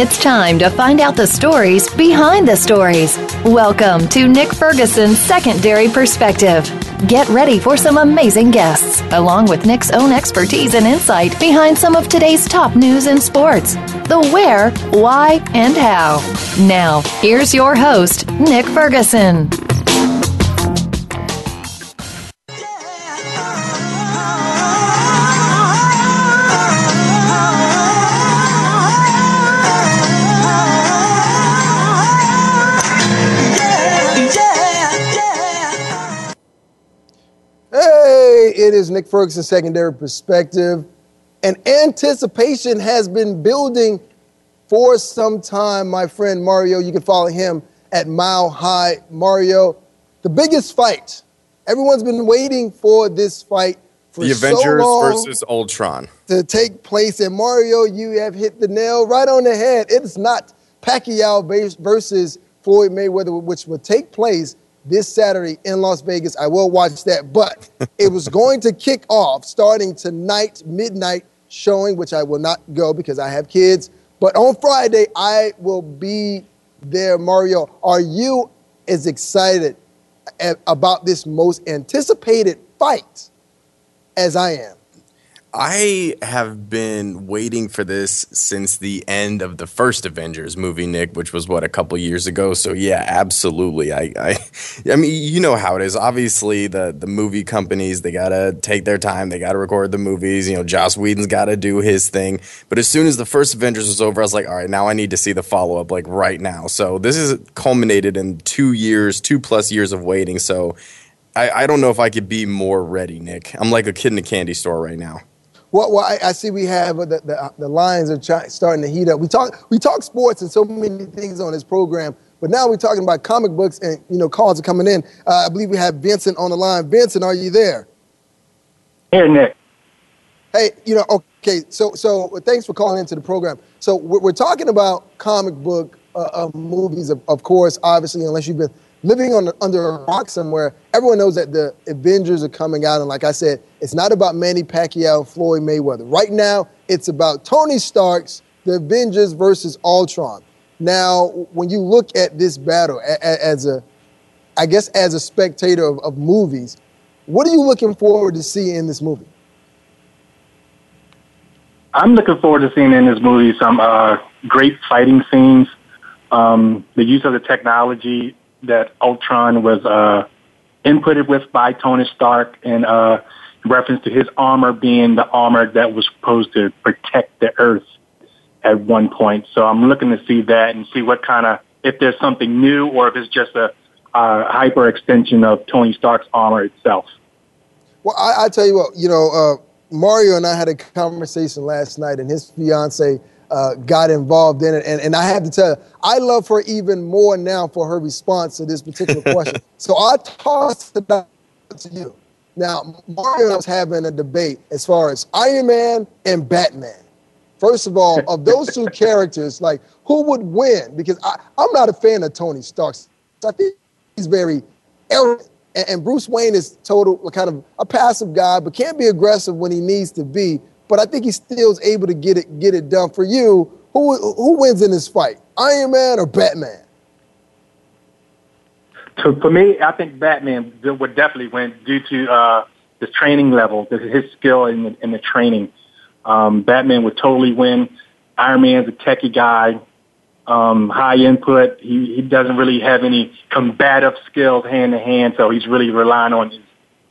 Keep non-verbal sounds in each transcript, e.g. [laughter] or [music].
It's time to find out the stories behind the stories. Welcome to Nick Ferguson's Secondary Perspective. Get ready for some amazing guests, along with Nick's own expertise and insight behind some of today's top news in sports the where, why, and how. Now, here's your host, Nick Ferguson. It is Nick Ferguson Secondary Perspective. And anticipation has been building for some time. My friend Mario, you can follow him at Mile High Mario. The biggest fight. Everyone's been waiting for this fight for the Avengers so versus Ultron to take place. And Mario, you have hit the nail right on the head. It's not Pacquiao versus Floyd Mayweather, which will take place this Saturday in Las Vegas. I will watch that, but [laughs] it was going to kick off starting tonight, midnight showing, which I will not go because I have kids. But on Friday, I will be there. Mario, are you as excited about this most anticipated fight as I am? I have been waiting for this since the end of the first Avengers movie, Nick, which was what a couple years ago. So yeah, absolutely. I, I, [laughs] I mean, you know how it is. Obviously, the the movie companies they gotta take their time. They gotta record the movies. You know, Joss Whedon's gotta do his thing. But as soon as the first Avengers was over, I was like, all right, now I need to see the follow up like right now. So this is culminated in two years, two plus years of waiting. So. I, I don't know if I could be more ready, Nick. I'm like a kid in a candy store right now. Well, well I, I, see we have the, the, the lines are try, starting to heat up. We talk we talk sports and so many things on this program, but now we're talking about comic books and you know calls are coming in. Uh, I believe we have Vincent on the line. Vincent, are you there? Here, Nick. Hey, you know, okay. So so thanks for calling into the program. So we're, we're talking about comic book uh, uh, movies, of, of course. Obviously, unless you've been living on under a rock somewhere, everyone knows that the Avengers are coming out. And like I said, it's not about Manny Pacquiao and Floyd Mayweather. Right now, it's about Tony Stark's The Avengers versus Ultron. Now, when you look at this battle as a, I guess as a spectator of, of movies, what are you looking forward to see in this movie? I'm looking forward to seeing in this movie some uh, great fighting scenes, um, the use of the technology that Ultron was uh, inputted with by Tony Stark in uh, reference to his armor being the armor that was supposed to protect the Earth at one point. So I'm looking to see that and see what kind of if there's something new or if it's just a, a hyper extension of Tony Stark's armor itself. Well, I, I tell you what, you know, uh, Mario and I had a conversation last night, and his fiance uh, got involved in it. And, and I have to tell you, I love her even more now for her response to this particular question. [laughs] so I tossed it out to you. Now, Mario was having a debate as far as Iron Man and Batman. First of all, of those two [laughs] characters, like who would win? Because I, I'm not a fan of Tony Stark. I think he's very arrogant. And, and Bruce Wayne is total kind of a passive guy, but can't be aggressive when he needs to be but I think he still is able to get it get it done. For you, who who wins in this fight, Iron Man or Batman? So for me, I think Batman would definitely win due to uh, the training level, his skill in the, in the training. Um, Batman would totally win. Iron Man's a techie guy, um, high input. He, he doesn't really have any combative skills hand to hand, so he's really relying on his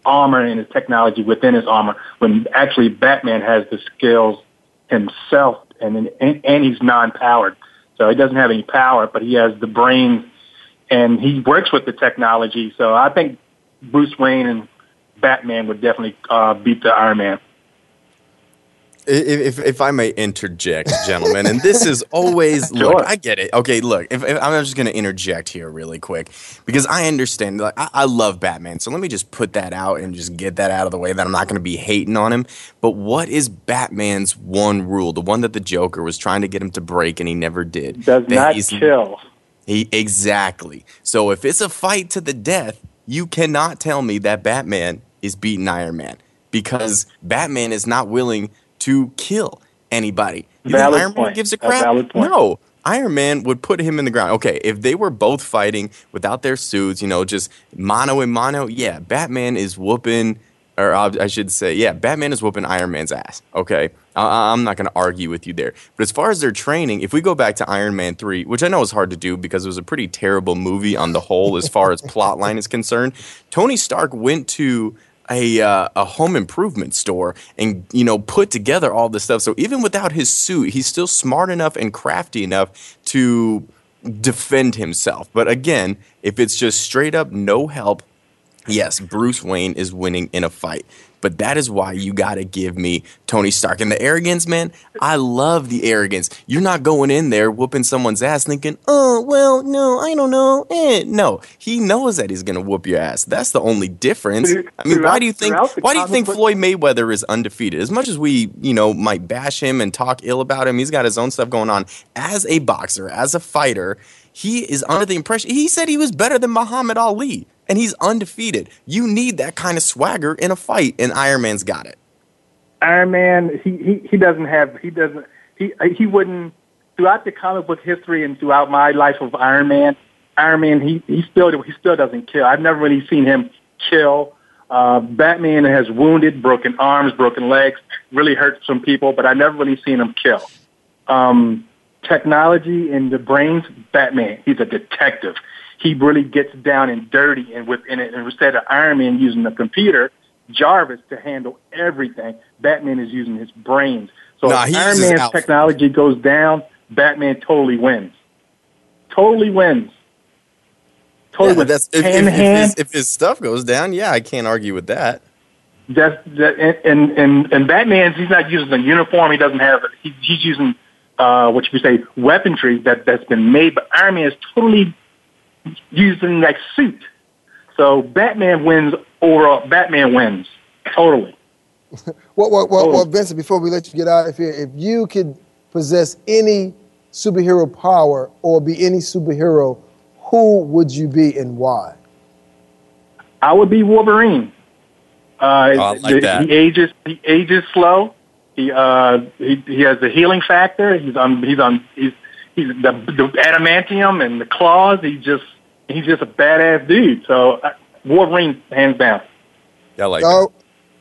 armor and his technology within his armor when actually Batman has the skills himself and, and, and he's non-powered. So he doesn't have any power, but he has the brains and he works with the technology. So I think Bruce Wayne and Batman would definitely uh, beat the Iron Man. If, if I may interject, gentlemen, and this is always [laughs] sure. look, I get it. Okay, look, if, if I'm just going to interject here really quick because I understand. Like, I, I, love Batman, so let me just put that out and just get that out of the way. That I'm not going to be hating on him. But what is Batman's one rule? The one that the Joker was trying to get him to break and he never did. Does that not kill. He exactly. So if it's a fight to the death, you cannot tell me that Batman is beating Iron Man because Batman is not willing to kill anybody. You valid Iron point. gives a crap? A no. Iron Man would put him in the ground. Okay, if they were both fighting without their suits, you know, just mano and mano, yeah, Batman is whooping, or uh, I should say, yeah, Batman is whooping Iron Man's ass. Okay, I- am not going to argue with you there. But as far as their training, if we go back to Iron Man 3, which I know is hard to do because it was a pretty terrible movie on the whole as far as [laughs] plot line is concerned, Tony Stark went to a uh, a home improvement store and you know put together all this stuff. So even without his suit, he's still smart enough and crafty enough to defend himself. But again, if it's just straight up no help, yes, Bruce Wayne is winning in a fight. But that is why you got to give me Tony Stark. And the arrogance, man, I love the arrogance. You're not going in there whooping someone's ass thinking, oh, well, no, I don't know. Eh. No, he knows that he's going to whoop your ass. That's the only difference. I mean, why do you think why do you think Floyd Mayweather is undefeated? As much as we, you know, might bash him and talk ill about him, he's got his own stuff going on. As a boxer, as a fighter, he is under the impression he said he was better than Muhammad Ali and he's undefeated. You need that kind of swagger in a fight, and Iron Man's got it. Iron Man, he he, he doesn't have he doesn't he he wouldn't throughout the comic book history and throughout my life of Iron Man, Iron Man he he still he still doesn't kill. I've never really seen him kill. Uh, Batman has wounded, broken arms, broken legs, really hurt some people, but I've never really seen him kill. Um, technology in the brains, Batman, he's a detective he really gets down and dirty and with and, and instead of Iron Man using the computer, Jarvis to handle everything, Batman is using his brains. So nah, if Iron Man's technology goes down, Batman totally wins. Totally wins. Totally yeah, wins. That's, if, if, if, his, if, his, stuff goes down, yeah, I can't argue with that. That's that, and and and Batman's he's not using a uniform. He doesn't have. He, he's using uh, what you could say weaponry that that's been made. But Iron Man is totally using like suit. So Batman wins overall. Batman wins totally. [laughs] well, well, well, well, Vincent, before we let you get out of here, if you could possess any superhero power or be any superhero, who would you be and why? I would be Wolverine. Uh, oh, like that. He ages. He ages slow. He uh, he, he has the healing factor. He's on. He's on. He's he's the, the adamantium and the claws. He just he's just a badass dude. So uh, Wolverine, hands down. Yeah, I like oh,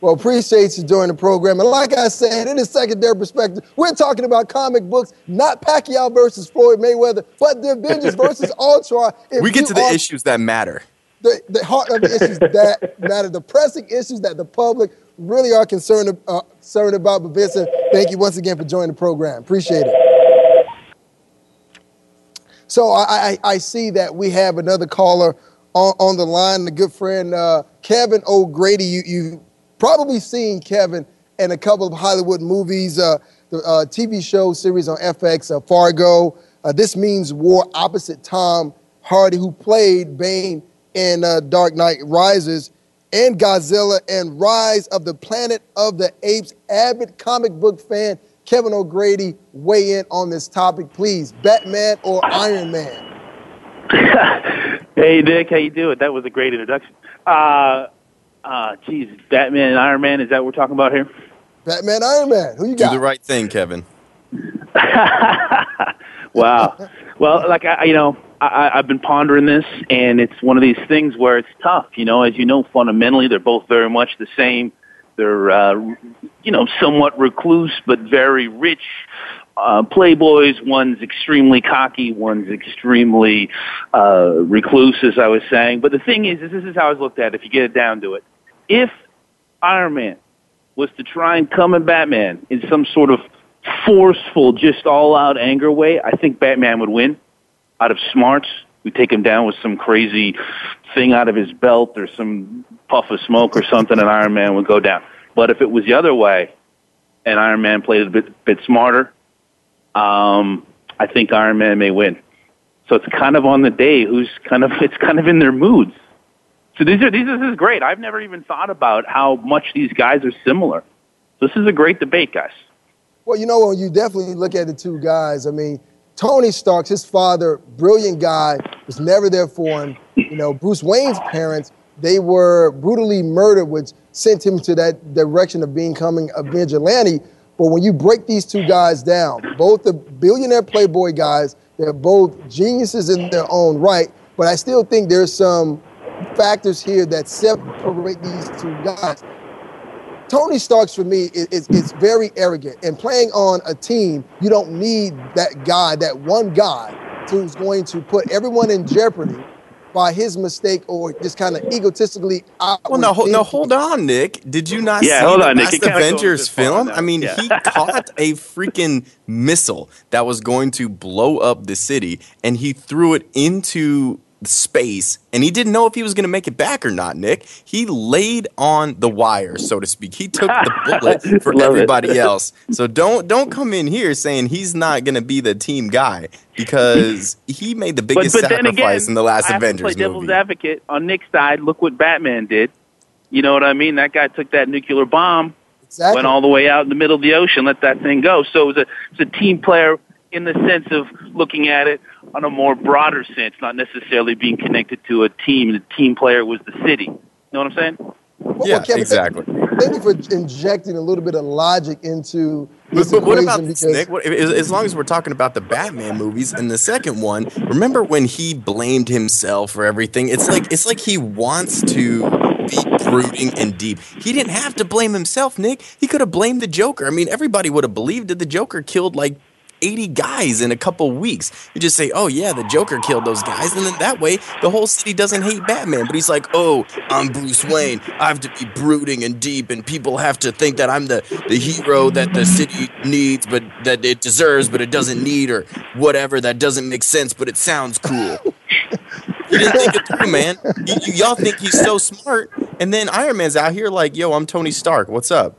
Well, appreciate you joining the program. And like I said, in a secondary perspective, we're talking about comic books, not Pacquiao versus Floyd Mayweather, but the Avengers [laughs] versus Ultron. If we get to the are, issues that matter. The, the heart of the issues that matter, the pressing issues that the public really are concerned, uh, concerned about. But Vincent, thank you once again for joining the program. Appreciate it. So I, I, I see that we have another caller on, on the line, the good friend uh, Kevin O'Grady. You, you've probably seen Kevin in a couple of Hollywood movies, uh, the uh, TV show series on FX, uh, Fargo. Uh, this means war opposite Tom Hardy, who played Bane in uh, Dark Knight Rises, and Godzilla and Rise of the Planet of the Apes. Avid comic book fan Kevin O'Grady weigh in on this topic, please. Batman or Iron Man? [laughs] hey, Dick, how you doing? That was a great introduction. Uh, uh, geez, Batman and Iron Man, is that what we're talking about here? Batman, Iron Man. Who you got? Do the right thing, Kevin. [laughs] wow. well, like I, you know, I, I've been pondering this, and it's one of these things where it's tough. You know, as you know, fundamentally, they're both very much the same they're, uh, you know, somewhat recluse but very rich uh, playboys. One's extremely cocky. One's extremely uh, recluse, as I was saying. But the thing is, is, this is how it's looked at. If you get it down to it, if Iron Man was to try and come at Batman in some sort of forceful, just all-out anger way, I think Batman would win out of smarts. We take him down with some crazy thing out of his belt or some puff of smoke or something, and Iron Man would go down. But if it was the other way, and Iron Man played a bit, bit smarter, um, I think Iron Man may win. So it's kind of on the day who's kind of [laughs] it's kind of in their moods. So these are these this is great. I've never even thought about how much these guys are similar. This is a great debate, guys. Well, you know, when you definitely look at the two guys, I mean, Tony Stark, his father, brilliant guy, was never there for him. You know, Bruce Wayne's parents they were brutally murdered, which sent him to that direction of becoming a vigilante. But when you break these two guys down, both the billionaire playboy guys, They're both geniuses in their own right, but I still think there's some factors here that separate these two guys. Tony Starks for me is, is, is, very arrogant, and playing on a team, you don't need that guy, that one guy, who's going to put everyone in jeopardy by his mistake or just kind of egotistically. Well, no, no, hold on, Nick. Did you not yeah, see hold the on, last Avengers film? I mean, yeah. he [laughs] caught a freaking missile that was going to blow up the city, and he threw it into space and he didn't know if he was going to make it back or not nick. He laid on the wire so to speak. He took the [laughs] bullet for everybody it. else. So don't don't come in here saying he's not going to be the team guy because he made the biggest but, but sacrifice again, in the last I avengers play movie. devil's advocate on nick's side. Look what batman did. You know what i mean? That guy took that nuclear bomb exactly. went all the way out in the middle of the ocean let that thing go. So it was a, it was a team player in the sense of looking at it on a more broader sense, not necessarily being connected to a team. The team player was the city. You know what I'm saying? Well, yeah, Kevin, exactly. Thank you for injecting a little bit of logic into this but, but what about this, Nick? What, as long as we're talking about the Batman movies and the second one, remember when he blamed himself for everything? It's like it's like he wants to be brooding and deep. He didn't have to blame himself, Nick. He could have blamed the Joker. I mean, everybody would have believed that the Joker killed like 80 guys in a couple weeks. You just say, oh, yeah, the Joker killed those guys. And then that way, the whole city doesn't hate Batman. But he's like, oh, I'm Bruce Wayne. I have to be brooding and deep, and people have to think that I'm the, the hero that the city needs, but that it deserves, but it doesn't need, or whatever that doesn't make sense, but it sounds cool. [laughs] You didn't think it through, man. y'all think he's so smart, and then Iron Man's out here like, yo, I'm Tony Stark. What's up?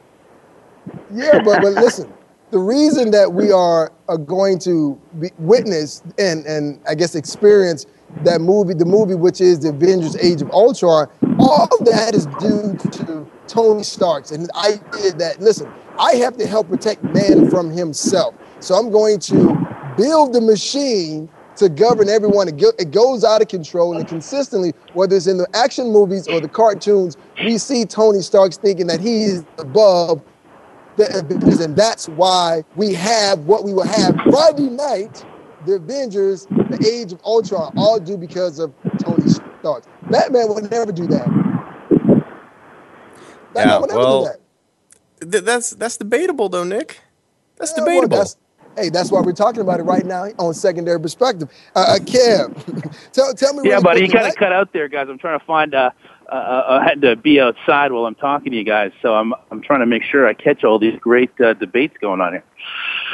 Yeah, but but listen, the reason that we are, are going to witness and, and I guess experience that movie, the movie which is the Avengers Age of Ultron, all of that is due to Tony Stark's and the idea that, listen, I have to help protect man from himself. So I'm going to build the machine to govern everyone. It, go, it goes out of control, and consistently, whether it's in the action movies or the cartoons, we see Tony Stark's thinking that he's above the Avengers, and that's why we have what we will have Friday night. The Avengers, the Age of Ultron, all do because of Tony Stark. Batman would never do that. Batman yeah, well, that. Th- that's that's debatable, though, Nick. That's yeah, debatable. Well, that's, hey, that's why we're talking about it right now on secondary perspective. Uh, uh Kev, [laughs] tell tell me. Yeah, really buddy, you kind of cut out there, guys. I'm trying to find. Uh, uh, uh, I had to be outside while I'm talking to you guys, so I'm I'm trying to make sure I catch all these great uh, debates going on here.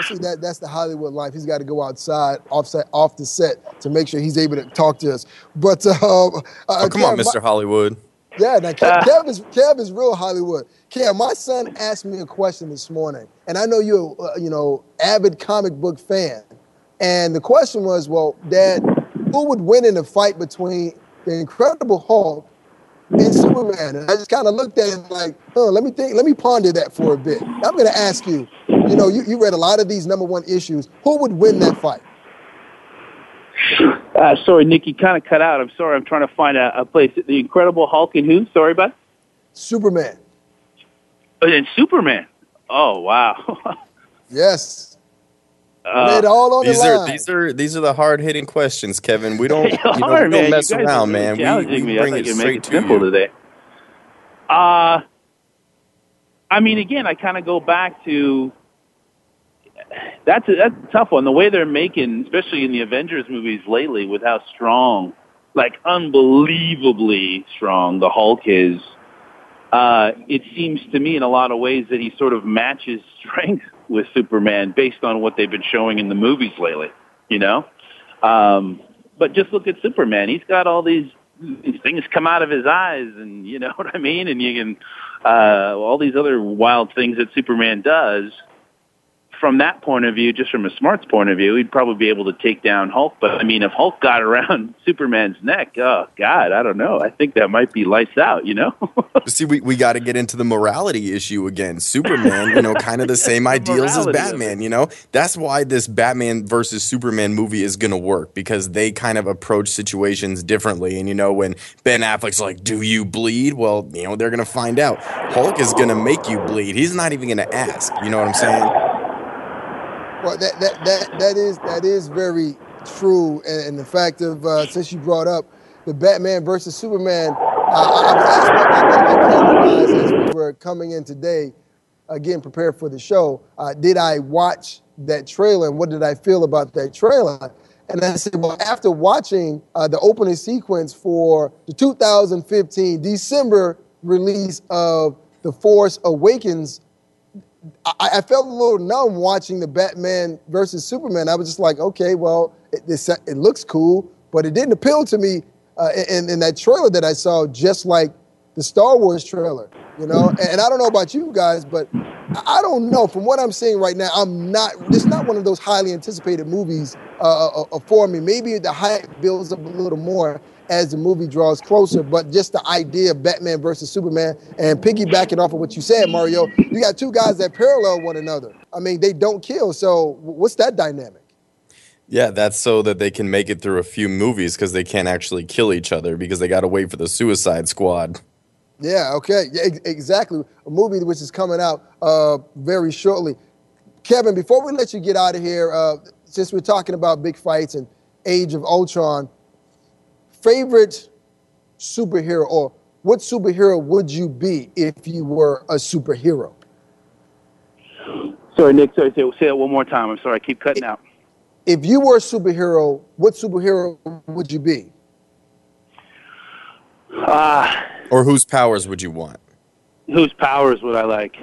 See, that that's the Hollywood life. He's got to go outside, offset, off the set, to make sure he's able to talk to us. But uh, uh oh, come Kev, on, Mr. My, Hollywood. Yeah, now Kev, uh, [laughs] Kev, is Kev is real Hollywood. Kev, my son asked me a question this morning, and I know you're uh, you know avid comic book fan, and the question was, well, Dad, who would win in a fight between the Incredible Hulk and Superman. And I just kind of looked at him like, oh, let me think, let me ponder that for a bit. I'm going to ask you, you know, you, you read a lot of these number one issues. Who would win that fight? Uh, sorry, Nicky, kind of cut out. I'm sorry. I'm trying to find a, a place. The Incredible Hulk and who? Sorry, bud? Superman. Oh, and Superman. Oh, wow. [laughs] yes. Uh, all on these the are line. these are these are the hard hitting questions, Kevin. We [laughs] don't, you know, we don't mess around, man. We, we bring it straight to simple you. today. Uh I mean, again, I kind of go back to that's a, that's a tough one. The way they're making, especially in the Avengers movies lately, with how strong, like unbelievably strong, the Hulk is. Uh, it seems to me, in a lot of ways, that he sort of matches [laughs] strength with Superman based on what they've been showing in the movies lately, you know? Um, but just look at Superman. He's got all these, these things come out of his eyes and you know [laughs] what I mean? And you can, uh, all these other wild things that Superman does from that point of view, just from a smarts point of view, he'd probably be able to take down Hulk. But I mean, if Hulk got around [laughs] Superman's neck, oh God, I don't know. I think that might be lights out. You know. [laughs] See, we, we got to get into the morality issue again. Superman, you know, kind of the same [laughs] ideals as Batman. You know, that's why this Batman versus Superman movie is going to work because they kind of approach situations differently. And you know, when Ben Affleck's like, "Do you bleed?" Well, you know, they're going to find out. Hulk is going to make you bleed. He's not even going to ask. You know what I'm saying? Well, that, that, that, that is that is very true, and, and the fact of uh, since you brought up the Batman versus Superman, uh, I, was asked as we were coming in today, again prepared for the show. Uh, did I watch that trailer, and what did I feel about that trailer? And I said, well, after watching uh, the opening sequence for the 2015 December release of The Force Awakens, I, I, felt a little numb watching the Batman versus Superman. I was just like, okay, well, it, it, it looks cool, but it didn't appeal to me uh, in, in that trailer that I saw, just like the Star Wars trailer, you know. And, and I don't know about you guys, but I don't know. From what I'm seeing right now, I'm not. It's not one of those highly anticipated movies uh, uh, uh, for me. Maybe the hype builds up a little more as the movie draws closer. But just the idea of Batman versus Superman and piggybacking off of what you said, Mario, you got two guys that parallel one another. I mean, they don't kill. So what's that dynamic? Yeah, that's so that they can make it through a few movies because they can't actually kill each other because they got to wait for the Suicide Squad. Yeah, okay. Yeah, exactly. A movie which is coming out uh, very shortly. Kevin, before we let you get out of here, uh, since we're talking about big fights and Age of Ultron, favorite superhero or what superhero would you be if you were a superhero? Sorry, Nick. Sorry, say, say that one more time. I'm sorry. I keep cutting out. If you were a superhero, what superhero would you be? Uh, or whose powers would you want? Whose powers would I like?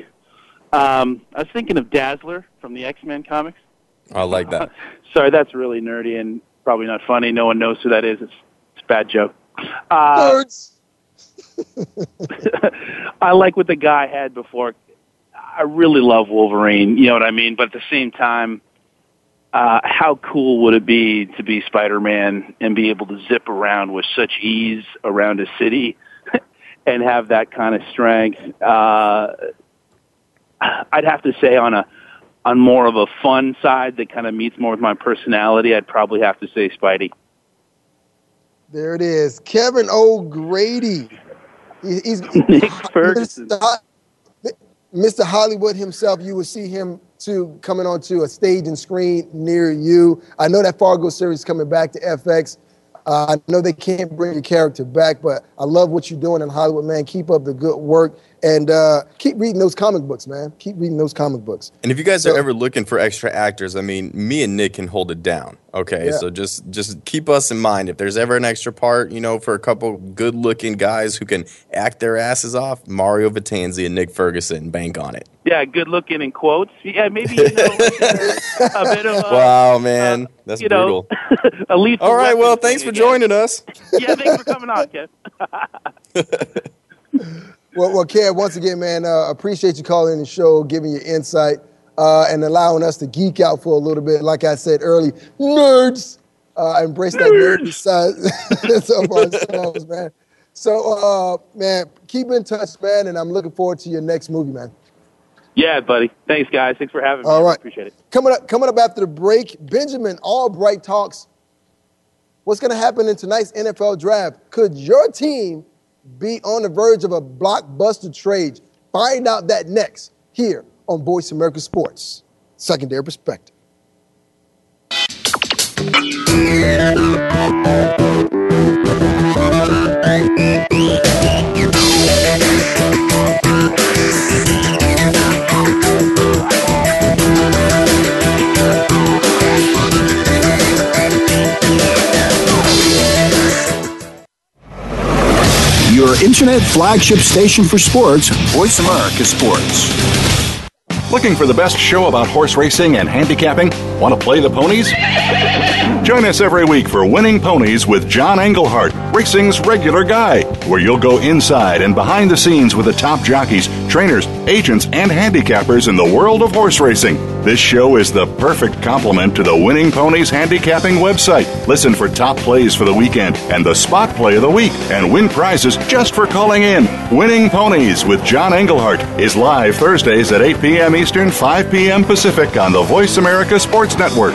Um, I was thinking of Dazzler from the X Men comics. I like that. [laughs] Sorry, that's really nerdy and probably not funny. No one knows who that is. It's, it's a bad joke. Uh, [laughs] I like what the guy had before. I really love Wolverine. You know what I mean? But at the same time, uh, how cool would it be to be Spider-Man and be able to zip around with such ease around a city [laughs] and have that kind of strength? Uh, I'd have to say on a on more of a fun side that kind of meets more with my personality, I'd probably have to say Spidey. There it is, Kevin O'Grady. He's [laughs] Nick Ferguson. Mr. Hollywood himself, you will see him to coming onto a stage and screen near you. I know that Fargo series is coming back to FX. Uh, I know they can't bring your character back, but I love what you're doing in Hollywood, man. Keep up the good work and uh, keep reading those comic books, man. Keep reading those comic books. And if you guys so, are ever looking for extra actors, I mean, me and Nick can hold it down. Okay, yeah. so just just keep us in mind. If there's ever an extra part, you know, for a couple good-looking guys who can act their asses off, Mario Vitanzi and Nick Ferguson, bank on it. Yeah, good-looking in quotes. Yeah, maybe you know, a bit of. A, [laughs] wow, man, uh, that's brutal. [laughs] Know, elite. All right, well, thanks for again. joining us. yeah, thanks for coming on, Kev. [laughs] well, well, Kev, once again, man, uh, appreciate you calling the show, giving your insight uh, and allowing us to geek out for a little bit. Like I said early, nerds uh, embrace that nerdy side [laughs] of ourselves, man. So, uh, man, keep in touch, man, and I'm looking forward to your next movie, man. Yeah, buddy. Thanks, guys. Thanks for having me. All right. Appreciate it. Coming up, coming up after the break, Benjamin Albright talks. What's going to happen in tonight's NFL draft? Could your team be on the verge of a blockbuster trade? Find out that next here on Voice America Sports. Secondary perspective. Your internet flagship station for sports, Voice America Sports. Looking for the best show about horse racing and handicapping? Want to play the ponies? Join us every week for Winning Ponies with John Englehart, racing's regular guy, where you'll go inside and behind the scenes with the top jockeys, trainers, agents, and handicappers in the world of horse racing. This show is the perfect complement to the Winning Ponies handicapping website. Listen for top plays for the weekend and the spot play of the week and win prizes just for calling in. Winning Ponies with John Englehart is live Thursdays at 8 p.m. Eastern, 5 p.m. Pacific on the Voice America Sports Network.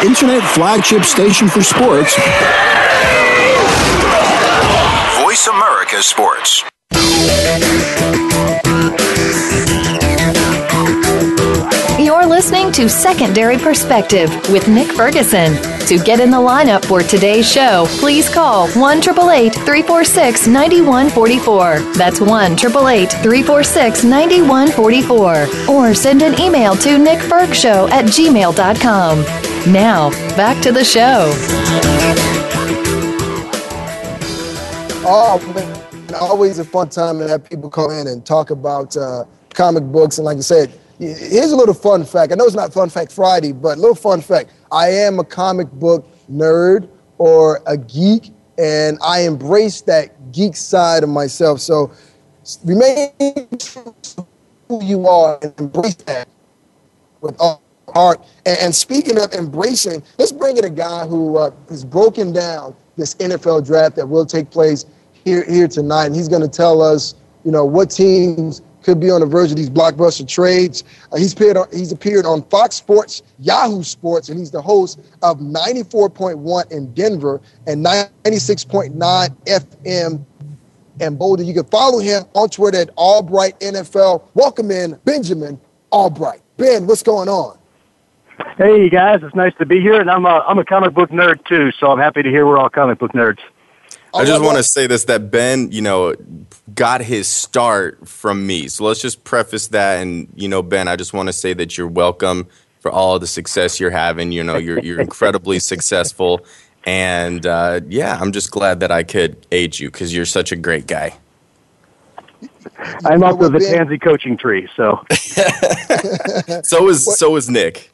Your internet flagship station for sports. Voice America Sports. You're listening to Secondary Perspective with Nick Ferguson. To get in the lineup for today's show, please call 1 346 9144. That's 1 346 9144. Or send an email to nickfergshow at gmail.com. Now, back to the show. Oh, man, always a fun time to have people come in and talk about uh, comic books. And like I said, here's a little fun fact. I know it's not Fun Fact Friday, but a little fun fact. I am a comic book nerd or a geek, and I embrace that geek side of myself. So remain true to who you are and embrace that with all art. And, speaking of embracing, let's bring in a guy who uh, has broken down this NFL draft that will take place here here tonight, and he's going to tell us, you know, what teams could be on the verge of these blockbuster trades. Uh, he's appeared on, he's appeared on Fox Sports, Yahoo Sports, and he's the host of 94.1 in Denver and 96.9 FM and Boulder. You can follow him on Twitter at Albright NFL. Welcome in Benjamin Albright. Ben, what's going on? Hey guys, it's nice to be here, and I'm a I'm a comic book nerd too, so I'm happy to hear we're all comic book nerds. I just want to say this that Ben, you know, got his start from me. So let's just preface that and you know, Ben, I just want to say that you're welcome for all the success you're having. You know, you're you're [laughs] incredibly successful and uh, yeah, I'm just glad that I could aid you cuz you're such a great guy. I'm up with the pansy coaching tree, so. [laughs] so is so is Nick.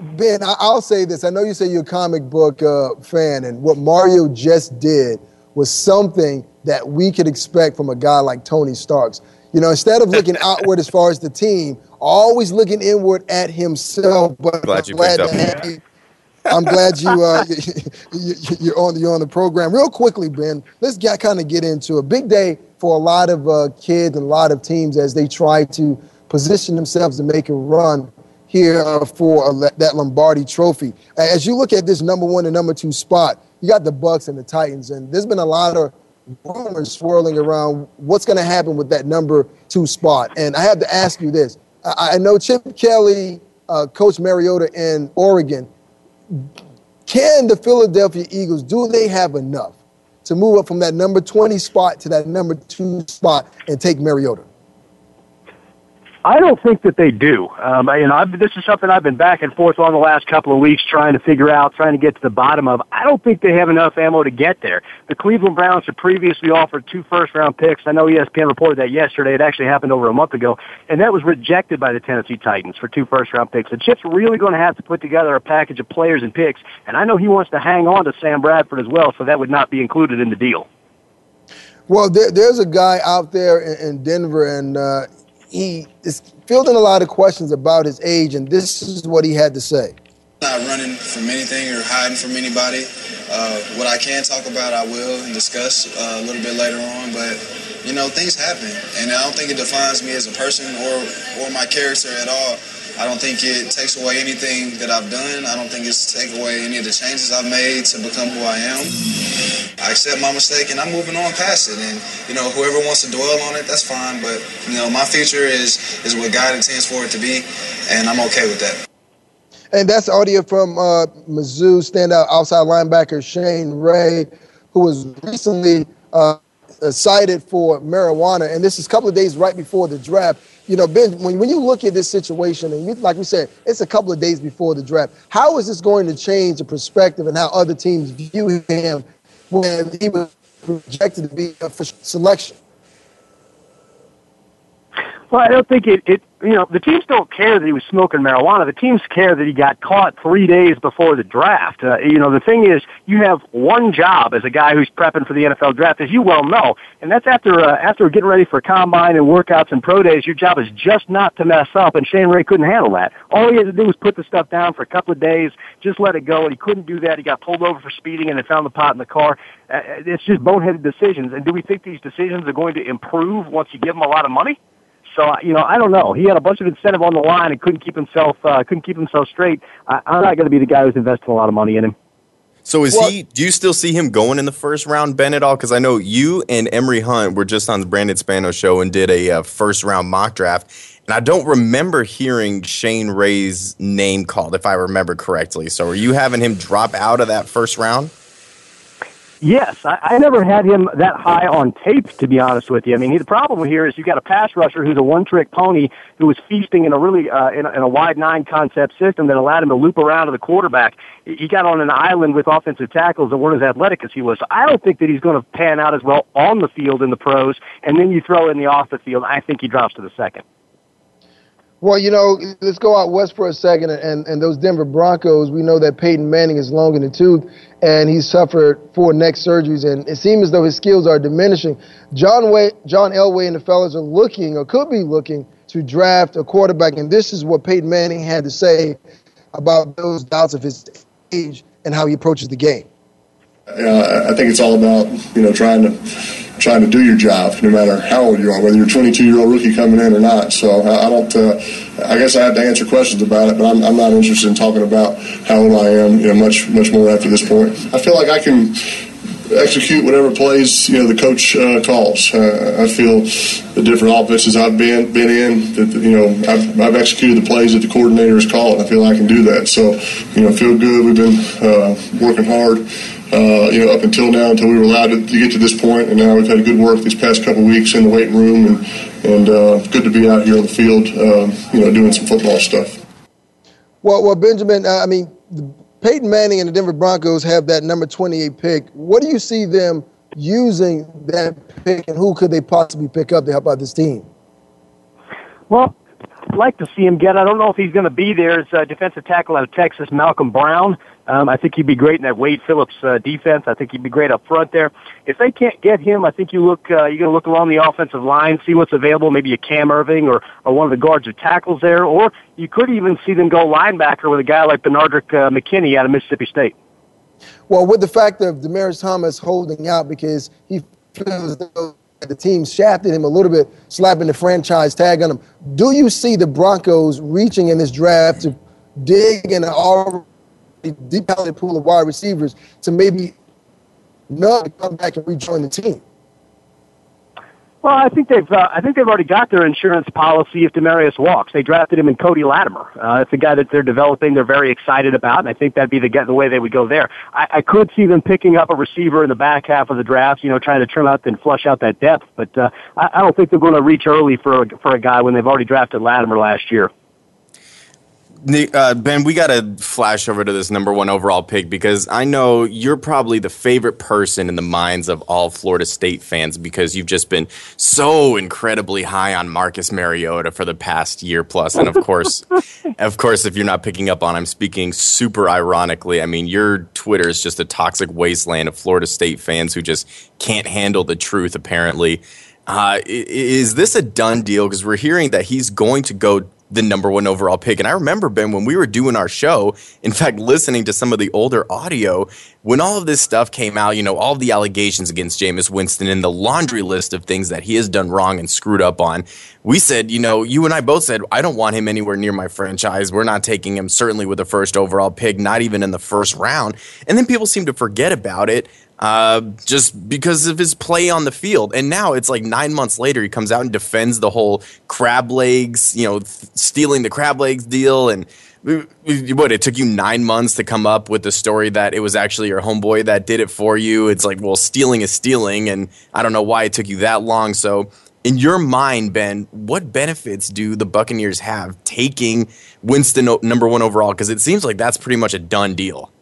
Ben, I'll say this. I know you say you're a comic book uh, fan, and what Mario just did was something that we could expect from a guy like Tony Starks. You know, instead of looking [laughs] outward as far as the team, always looking inward at himself. But glad you glad picked up. You, I'm glad you, uh, [laughs] you, are on you're on the program. Real quickly, Ben, let's get kind of get into a big day for a lot of uh, kids and a lot of teams as they try to position themselves to make a run here uh, for that Lombardi Trophy. As you look at this number one and number two spot, you got the Bucs and the Titans, and there's been a lot of rumors swirling around what's going to happen with that number two spot. And I have to ask you this: I, I know Chip Kelly, uh, Coach Mariota in Oregon. Can the Philadelphia Eagles do they have enough to move up from that number 20 spot to that number two spot and take Mariota? I don't think that they do. Um, you know, I've, this is something I've been back and forth on the last couple of weeks, trying to figure out, trying to get to the bottom of. I don't think they have enough ammo to get there. The Cleveland Browns had previously offered two first-round picks. I know ESPN reported that yesterday. It actually happened over a month ago, and that was rejected by the Tennessee Titans for two first-round picks. The Chip's really going to have to put together a package of players and picks, and I know he wants to hang on to Sam Bradford as well, so that would not be included in the deal. Well, there, there's a guy out there in, in Denver, and uh, he is fielding a lot of questions about his age, and this is what he had to say. Not running from anything or hiding from anybody. Uh, what I can talk about, I will and discuss uh, a little bit later on. But you know, things happen, and I don't think it defines me as a person or or my character at all. I don't think it takes away anything that I've done. I don't think it's take away any of the changes I've made to become who I am. I accept my mistake and I'm moving on past it. And you know, whoever wants to dwell on it, that's fine. But you know, my future is is what God intends for it to be, and I'm okay with that. And that's audio from uh, Mizzou standout outside linebacker Shane Ray, who was recently uh, cited for marijuana. And this is a couple of days right before the draft you know, Ben, when, when you look at this situation, and you, like we said, it's a couple of days before the draft, how is this going to change the perspective and how other teams view him when he was projected to be a selection? Well, I don't think it, it, you know, the teams don't care that he was smoking marijuana. The teams care that he got caught three days before the draft. Uh, you know, the thing is, you have one job as a guy who's prepping for the NFL draft, as you well know, and that's after, uh, after getting ready for combine and workouts and pro days, your job is just not to mess up, and Shane Ray couldn't handle that. All he had to do was put the stuff down for a couple of days, just let it go, and he couldn't do that. He got pulled over for speeding and they found the pot in the car. Uh, it's just boneheaded decisions, and do we think these decisions are going to improve once you give them a lot of money? So you know, I don't know. He had a bunch of incentive on the line and couldn't keep himself uh, couldn't keep himself straight. I, I'm not going to be the guy who's investing a lot of money in him. So is he? Do you still see him going in the first round, Ben, at all? Because I know you and Emery Hunt were just on the Brandon Spano show and did a uh, first round mock draft, and I don't remember hearing Shane Ray's name called, if I remember correctly. So are you having him drop out of that first round? Yes, I, I never had him that high on tape, to be honest with you. I mean, he, the problem here is you got a pass rusher who's a one-trick pony who was feasting in a really uh, in, a, in a wide nine concept system that allowed him to loop around to the quarterback. He got on an island with offensive tackles that weren't as athletic as he was. So I don't think that he's going to pan out as well on the field in the pros. And then you throw in the off the field, I think he drops to the second. Well, you know, let's go out west for a second. And, and those Denver Broncos, we know that Peyton Manning is long in the tooth, and he suffered four neck surgeries, and it seems as though his skills are diminishing. John Way, John Elway and the fellas are looking, or could be looking, to draft a quarterback, and this is what Peyton Manning had to say about those doubts of his age and how he approaches the game. Uh, I think it's all about you know trying to trying to do your job, no matter how old you are, whether you're a 22 year old rookie coming in or not. So I, I don't. Uh, I guess I have to answer questions about it, but I'm, I'm not interested in talking about how old I am. You know, much much more after this point. I feel like I can execute whatever plays you know the coach uh, calls. Uh, I feel the different offenses I've been been in that you know I've, I've executed the plays that the coordinator has called. I feel I can do that. So you know, feel good. We've been uh, working hard uh, you know, up until now, until we were allowed to, to, get to this point, and now we've had good work these past couple weeks in the weight room, and and uh, good to be out here on the field, uh, you know, doing some football stuff. Well, well, Benjamin, uh, I mean, Peyton Manning and the Denver Broncos have that number 28 pick. What do you see them using that pick, and who could they possibly pick up to help out this team? Well, I'd like to see him get. I don't know if he's going to be there as a defensive tackle out of Texas, Malcolm Brown. Um, I think he'd be great in that Wade Phillips uh, defense. I think he'd be great up front there. If they can't get him, I think you look uh, you're going to look along the offensive line, see what's available. Maybe a Cam Erving or or one of the guards or tackles there, or you could even see them go linebacker with a guy like Benardrick uh, McKinney out of Mississippi State. Well, with the fact of Demaryius Thomas holding out because he feels the team shafted him a little bit, slapping the franchise tag on him. Do you see the Broncos reaching in this draft to dig in an already deep talented pool of wide receivers to maybe not come back and rejoin the team? Well, I think they've uh, I think they've already got their insurance policy if Demaryius walks. They drafted him in Cody Latimer. Uh, it's a guy that they're developing. They're very excited about, and I think that'd be the the way they would go there. I, I could see them picking up a receiver in the back half of the draft. You know, trying to trim out and flush out that depth. But uh, I, I don't think they're going to reach early for a, for a guy when they've already drafted Latimer last year. Uh, ben, we got to flash over to this number one overall pick because I know you're probably the favorite person in the minds of all Florida State fans because you've just been so incredibly high on Marcus Mariota for the past year plus. And of [laughs] course, of course, if you're not picking up on, I'm speaking super ironically. I mean, your Twitter is just a toxic wasteland of Florida State fans who just can't handle the truth. Apparently, uh, is this a done deal? Because we're hearing that he's going to go the number one overall pick. And I remember, Ben, when we were doing our show, in fact, listening to some of the older audio, when all of this stuff came out, you know, all the allegations against Jameis Winston and the laundry list of things that he has done wrong and screwed up on, we said, you know, you and I both said, I don't want him anywhere near my franchise. We're not taking him, certainly with the first overall pick, not even in the first round. And then people seem to forget about it uh, just because of his play on the field. And now it's like nine months later, he comes out and defends the whole crab legs, you know, th- stealing the crab legs deal. And what it took you nine months to come up with the story that it was actually your homeboy that did it for you. It's like, well, stealing is stealing. And I don't know why it took you that long. So, in your mind, Ben, what benefits do the Buccaneers have taking Winston number one overall? Because it seems like that's pretty much a done deal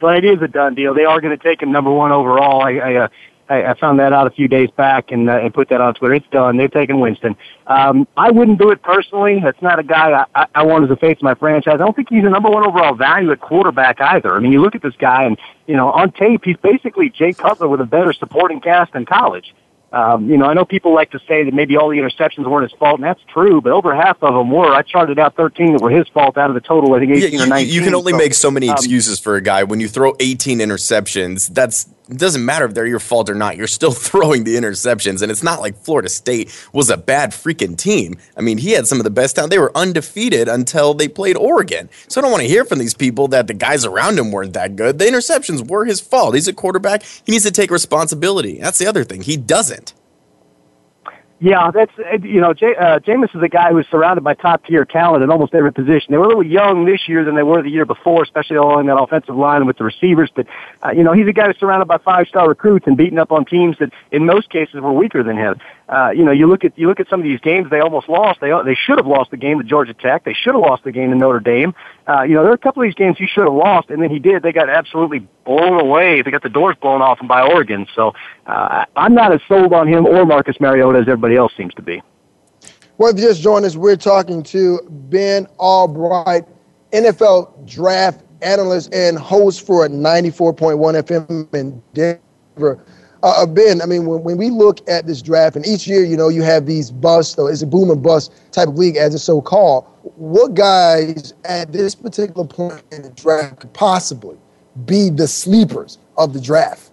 but it is a done deal. They are going to take him number one overall. I, I, uh, I, I found that out a few days back and, uh, and put that on Twitter. It's done. They're taking Winston. Um, I wouldn't do it personally. That's not a guy I, I want as a face of my franchise. I don't think he's a number one overall value at quarterback either. I mean, you look at this guy and, you know, on tape, he's basically Jay Cutler with a better supporting cast in college. Um, you know, I know people like to say that maybe all the interceptions weren't his fault, and that's true, but over half of them were. I charted out 13 that were his fault out of the total, I think 18 yeah, you, or 19. You can only so, make so many um, excuses for a guy. When you throw 18 interceptions, that's it doesn't matter if they're your fault or not. You're still [laughs] throwing the interceptions, and it's not like Florida State was a bad freaking team. I mean, he had some of the best talent. They were undefeated until they played Oregon. So I don't want to hear from these people that the guys around him weren't that good. The interceptions were his fault. He's a quarterback. He needs to take responsibility. That's the other thing. He doesn't. Yeah, that's you know, uh, Jameis is a guy who's surrounded by top tier talent in almost every position. They were a little young this year than they were the year before, especially along that offensive line with the receivers. But uh, you know, he's a guy who's surrounded by five star recruits and beating up on teams that, in most cases, were weaker than him. Uh, you know, you look at you look at some of these games they almost lost. They they should have lost the game to Georgia Tech. They should have lost the game to Notre Dame. Uh, you know, there are a couple of these games he should have lost, and then he did. They got absolutely blown away. They got the doors blown off them by Oregon. So uh, I'm not as sold on him or Marcus Mariota as everybody else seems to be. Well, if you just joined us, we're talking to Ben Albright, NFL draft analyst and host for 94.1 FM in Denver. Uh, ben, I mean, when, when we look at this draft, and each year, you know, you have these bust, or it's a boom and bust type of league, as it's so called. What guys at this particular point in the draft could possibly be the sleepers of the draft?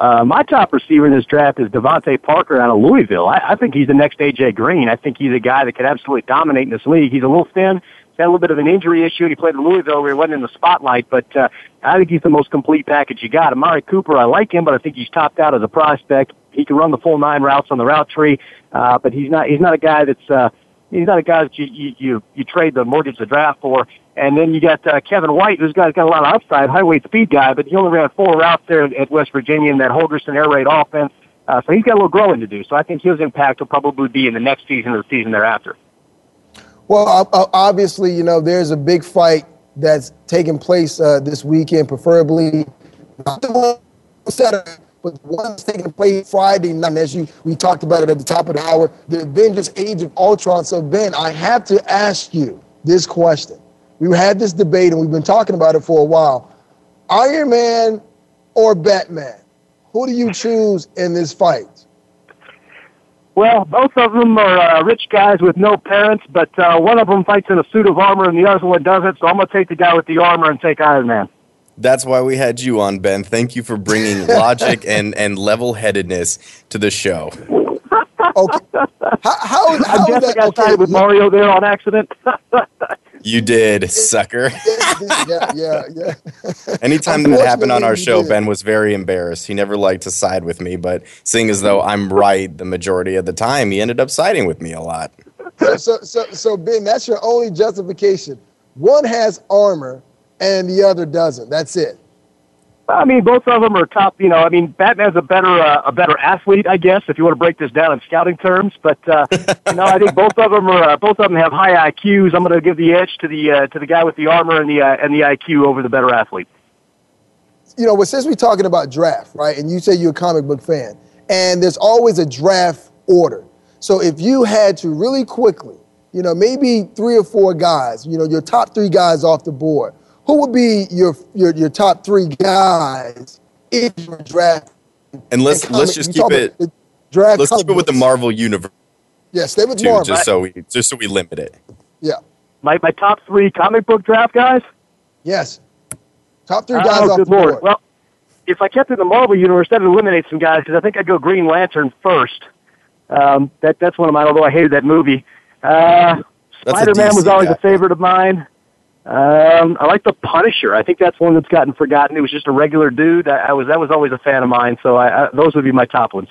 Uh, my top receiver in this draft is DeVante Parker out of Louisville. I, I think he's the next AJ Green. I think he's a guy that could absolutely dominate in this league. He's a little thin. Had a little bit of an injury issue. He played in Louisville where he wasn't in the spotlight, but uh, I think he's the most complete package you got. Amari Cooper, I like him, but I think he's topped out as a prospect. He can run the full nine routes on the route tree, uh, but he's not he's not a guy that's uh, he's not a guy that you you you, you trade the mortgage the draft for. And then you got uh, Kevin White, who's got, got a lot of upside, highway speed guy, but he only ran four routes there at West Virginia in that Holgorsen air raid offense. Uh, so he's got a little growing to do. So I think his impact will probably be in the next season or the season thereafter. Well, obviously, you know, there's a big fight that's taking place uh, this weekend, preferably not the one Saturday, but one that's taking place Friday night. As you we talked about it at the top of the hour, the Avengers Age of Ultron. So, Ben, I have to ask you this question. We had this debate and we've been talking about it for a while. Iron Man or Batman? Who do you choose in this fight? Well, both of them are uh, rich guys with no parents, but uh, one of them fights in a suit of armor and the other one doesn't. So I'm going to take the guy with the armor and take Iron Man. That's why we had you on, Ben. Thank you for bringing [laughs] logic and, and level headedness to the show. Okay. How, how, I how guess I got okay, sided with Mario there on accident. [laughs] You did, sucker. yeah, yeah, yeah. [laughs] Anytime that happened on our show, did. Ben was very embarrassed. He never liked to side with me, but seeing as though I'm right the majority of the time, he ended up siding with me a lot. so, so, so, so, Ben, that's your only justification. One has armor and the other doesn't. That's it. I mean, both of them are top. You know, I mean, Batman's a better uh, a better athlete, I guess, if you want to break this down in scouting terms. But uh, you know, I think both of them are uh, both of them have high IQs. I'm going to give the edge to the uh, to the guy with the armor and the uh, and the IQ over the better athlete. You know, well, since we're talking about draft, right, and you say you're a comic book fan, and there's always a draft order. So if you had to really quickly, you know, maybe three or four guys, you know, your top three guys off the board, who would be your your, your top three guys if you were drafting? And let's in let's just keep it draft let's keep it with the. Marvel universe Yeah, stay with too, Marvel. just so we just so we limit it. yeah. My my top three comic book draft guys. Yes. Top three guys oh, off good the lord. board. Well, if I kept it in the Marvel universe, that'd eliminate some guys because I think I'd go Green Lantern first. Um, that that's one of mine. Although I hated that movie. Uh, Spider Man was always guy. a favorite of mine. Um, I like the Punisher. I think that's one that's gotten forgotten. It was just a regular dude. I, I was that was always a fan of mine. So I, I, those would be my top ones.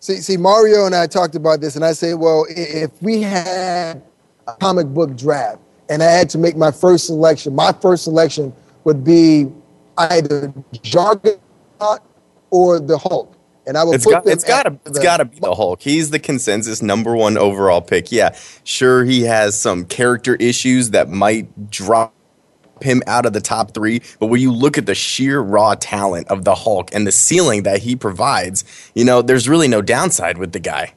See, see, Mario and I talked about this, and I said, well, if we had a comic book draft and I had to make my first selection, my first selection would be either Juggernaut or the Hulk. And I would It's put got it's got to it's got to be the Hulk. He's the consensus number one overall pick. Yeah, sure he has some character issues that might drop him out of the top three. But when you look at the sheer raw talent of the Hulk and the ceiling that he provides, you know, there's really no downside with the guy.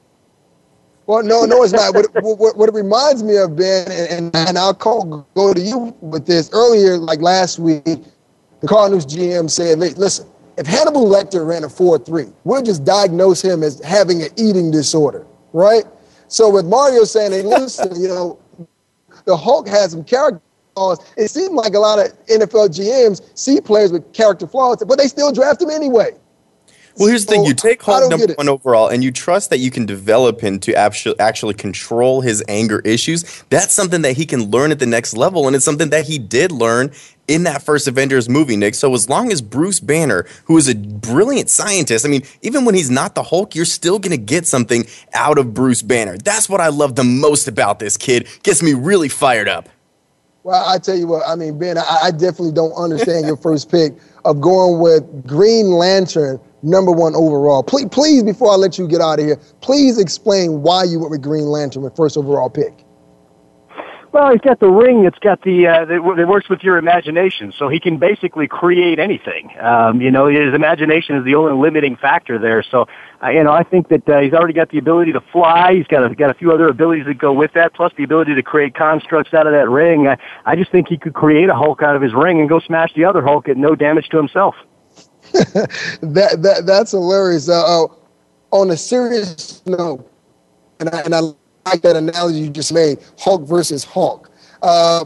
Well, no, no, it's not. What, what, what it reminds me of, Ben, and, and I'll call, go to you with this. Earlier, like last week, the Cardinals GM said, listen, if Hannibal Lecter ran a 4 3, we'll just diagnose him as having an eating disorder, right? So with Mario saying, hey, listen, you know, the Hulk has some character flaws. It seemed like a lot of NFL GMs see players with character flaws, but they still draft him anyway. Well, here's the thing: you take Hulk number one overall, and you trust that you can develop him to actually actually control his anger issues. That's something that he can learn at the next level, and it's something that he did learn in that first Avengers movie, Nick. So as long as Bruce Banner, who is a brilliant scientist, I mean, even when he's not the Hulk, you're still going to get something out of Bruce Banner. That's what I love the most about this kid. Gets me really fired up. Well, I tell you what, I mean, Ben, I, I definitely don't understand your first pick of going with Green Lantern number one overall. Please, please, before I let you get out of here, please explain why you went with Green Lantern with first overall pick. Well, he's got the ring. It's got the uh, it, works with your imagination, so he can basically create anything. Um, you know, his imagination is the only limiting factor there. So, uh, you know, I think that uh, he's already got the ability to fly. He's got a, got a few other abilities that go with that, plus the ability to create constructs out of that ring. I, I just think he could create a Hulk out of his ring and go smash the other Hulk at no damage to himself. [laughs] that that that's hilarious. Uh, uh, on a serious note, and I, and I like that analogy you just made: Hulk versus Hulk. Uh,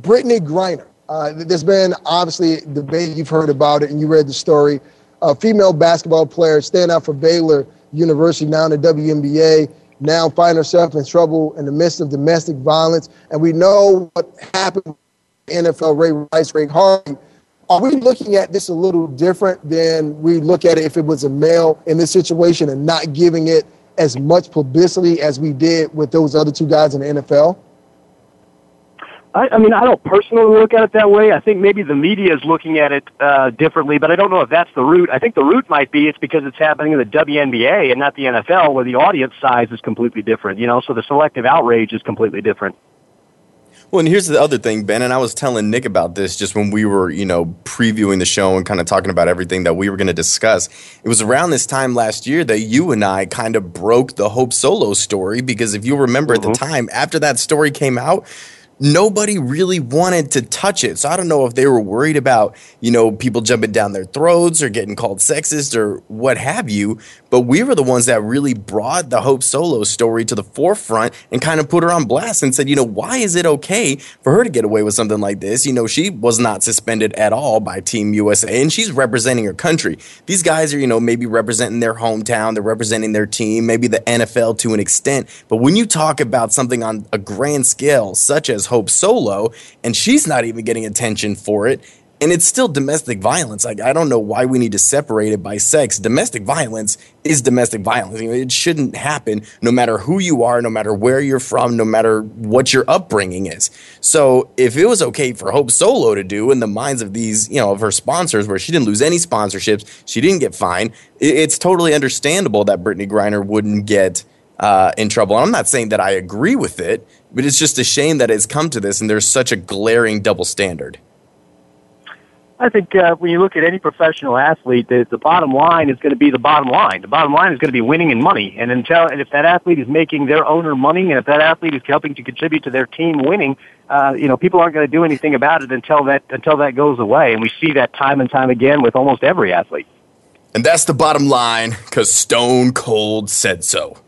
Brittney Griner. Uh, there's been obviously debate. You've heard about it, and you read the story. A female basketball player stand out for Baylor University now in the WNBA. Now find herself in trouble in the midst of domestic violence, and we know what happened. NFL Ray Rice, Ray Harvey are we looking at this a little different than we look at it if it was a male in this situation and not giving it as much publicity as we did with those other two guys in the NFL? I, I mean, I don't personally look at it that way. I think maybe the media is looking at it uh, differently, but I don't know if that's the root. I think the root might be it's because it's happening in the WNBA and not the NFL, where the audience size is completely different. You know, so the selective outrage is completely different. Well, and here's the other thing, Ben, and I was telling Nick about this just when we were, you know, previewing the show and kind of talking about everything that we were going to discuss. It was around this time last year that you and I kind of broke the Hope Solo story because if you remember mm-hmm. at the mm-hmm. time, after that story came out, nobody really wanted to touch it. So I don't know if they were worried about, you know, people jumping down their throats or getting called sexist or what have you. But we were the ones that really brought the Hope Solo story to the forefront and kind of put her on blast and said, you know, why is it okay for her to get away with something like this? You know, she was not suspended at all by Team USA and she's representing her country. These guys are, you know, maybe representing their hometown, they're representing their team, maybe the NFL to an extent. But when you talk about something on a grand scale, such as Hope Solo, and she's not even getting attention for it. And it's still domestic violence. Like I don't know why we need to separate it by sex. Domestic violence is domestic violence. it shouldn't happen no matter who you are, no matter where you're from, no matter what your upbringing is. So if it was okay for Hope Solo to do in the minds of these, you know, of her sponsors, where she didn't lose any sponsorships, she didn't get fined, it's totally understandable that Brittney Griner wouldn't get uh, in trouble. And I'm not saying that I agree with it, but it's just a shame that it's come to this and there's such a glaring double standard. I think uh, when you look at any professional athlete, the, the bottom line is going to be the bottom line. The bottom line is going to be winning and money. And until and if that athlete is making their owner money, and if that athlete is helping to contribute to their team winning, uh, you know, people aren't going to do anything about it until that until that goes away. And we see that time and time again with almost every athlete. And that's the bottom line, because Stone Cold said so.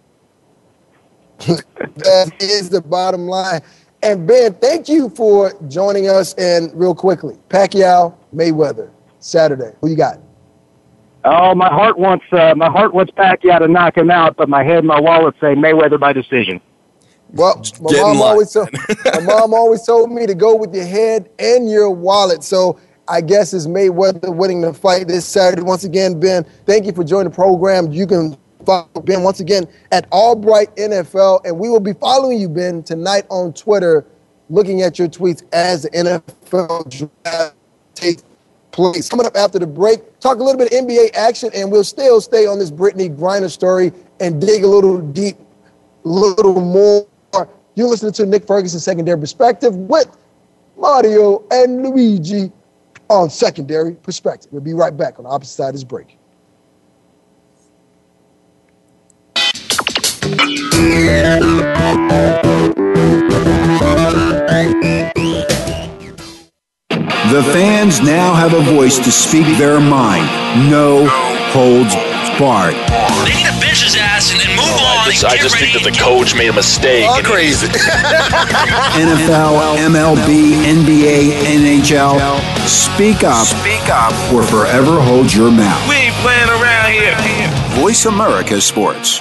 That is the bottom line. And Ben, thank you for joining us. And real quickly, Pacquiao Mayweather Saturday. Who you got? Oh, my heart wants uh, my heart wants Pacquiao to knock him out, but my head and my wallet say Mayweather by decision. Well, my mom always told [laughs] my mom always told me to go with your head and your wallet. So I guess it's Mayweather winning the fight this Saturday. Once again, Ben, thank you for joining the program. You can follow Ben once again at Albright NFL, and we will be following you, Ben, tonight on Twitter, looking at your tweets as the NFL draft takes place. Coming up after the break, talk a little bit of NBA action, and we'll still stay on this Brittney Griner story and dig a little deep, a little more. You're listening to Nick Ferguson Secondary Perspective with Mario, and Luigi on Secondary Perspective. We'll be right back on the opposite side of this break. The fans now have a voice to speak their mind. No holds barred. They need to bitch ass and then move oh, on. I just, I just think that the coach made a mistake. All crazy. [laughs] NFL, MLB, NBA, NHL. Speak up. Speak up. Or forever hold your mouth. We ain't playing around here. Voice America Sports.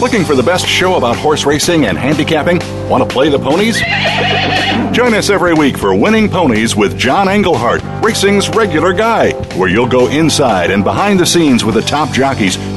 Looking for the best show about horse racing and handicapping? Want to play the ponies? Join us every week for Winning Ponies with John Englehart, racing's regular guy, where you'll go inside and behind the scenes with the top jockeys,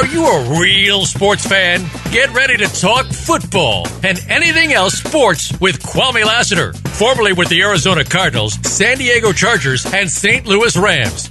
Are you a real sports fan? Get ready to talk football and anything else sports with Kwame Lassiter, formerly with the Arizona Cardinals, San Diego Chargers, and St. Louis Rams.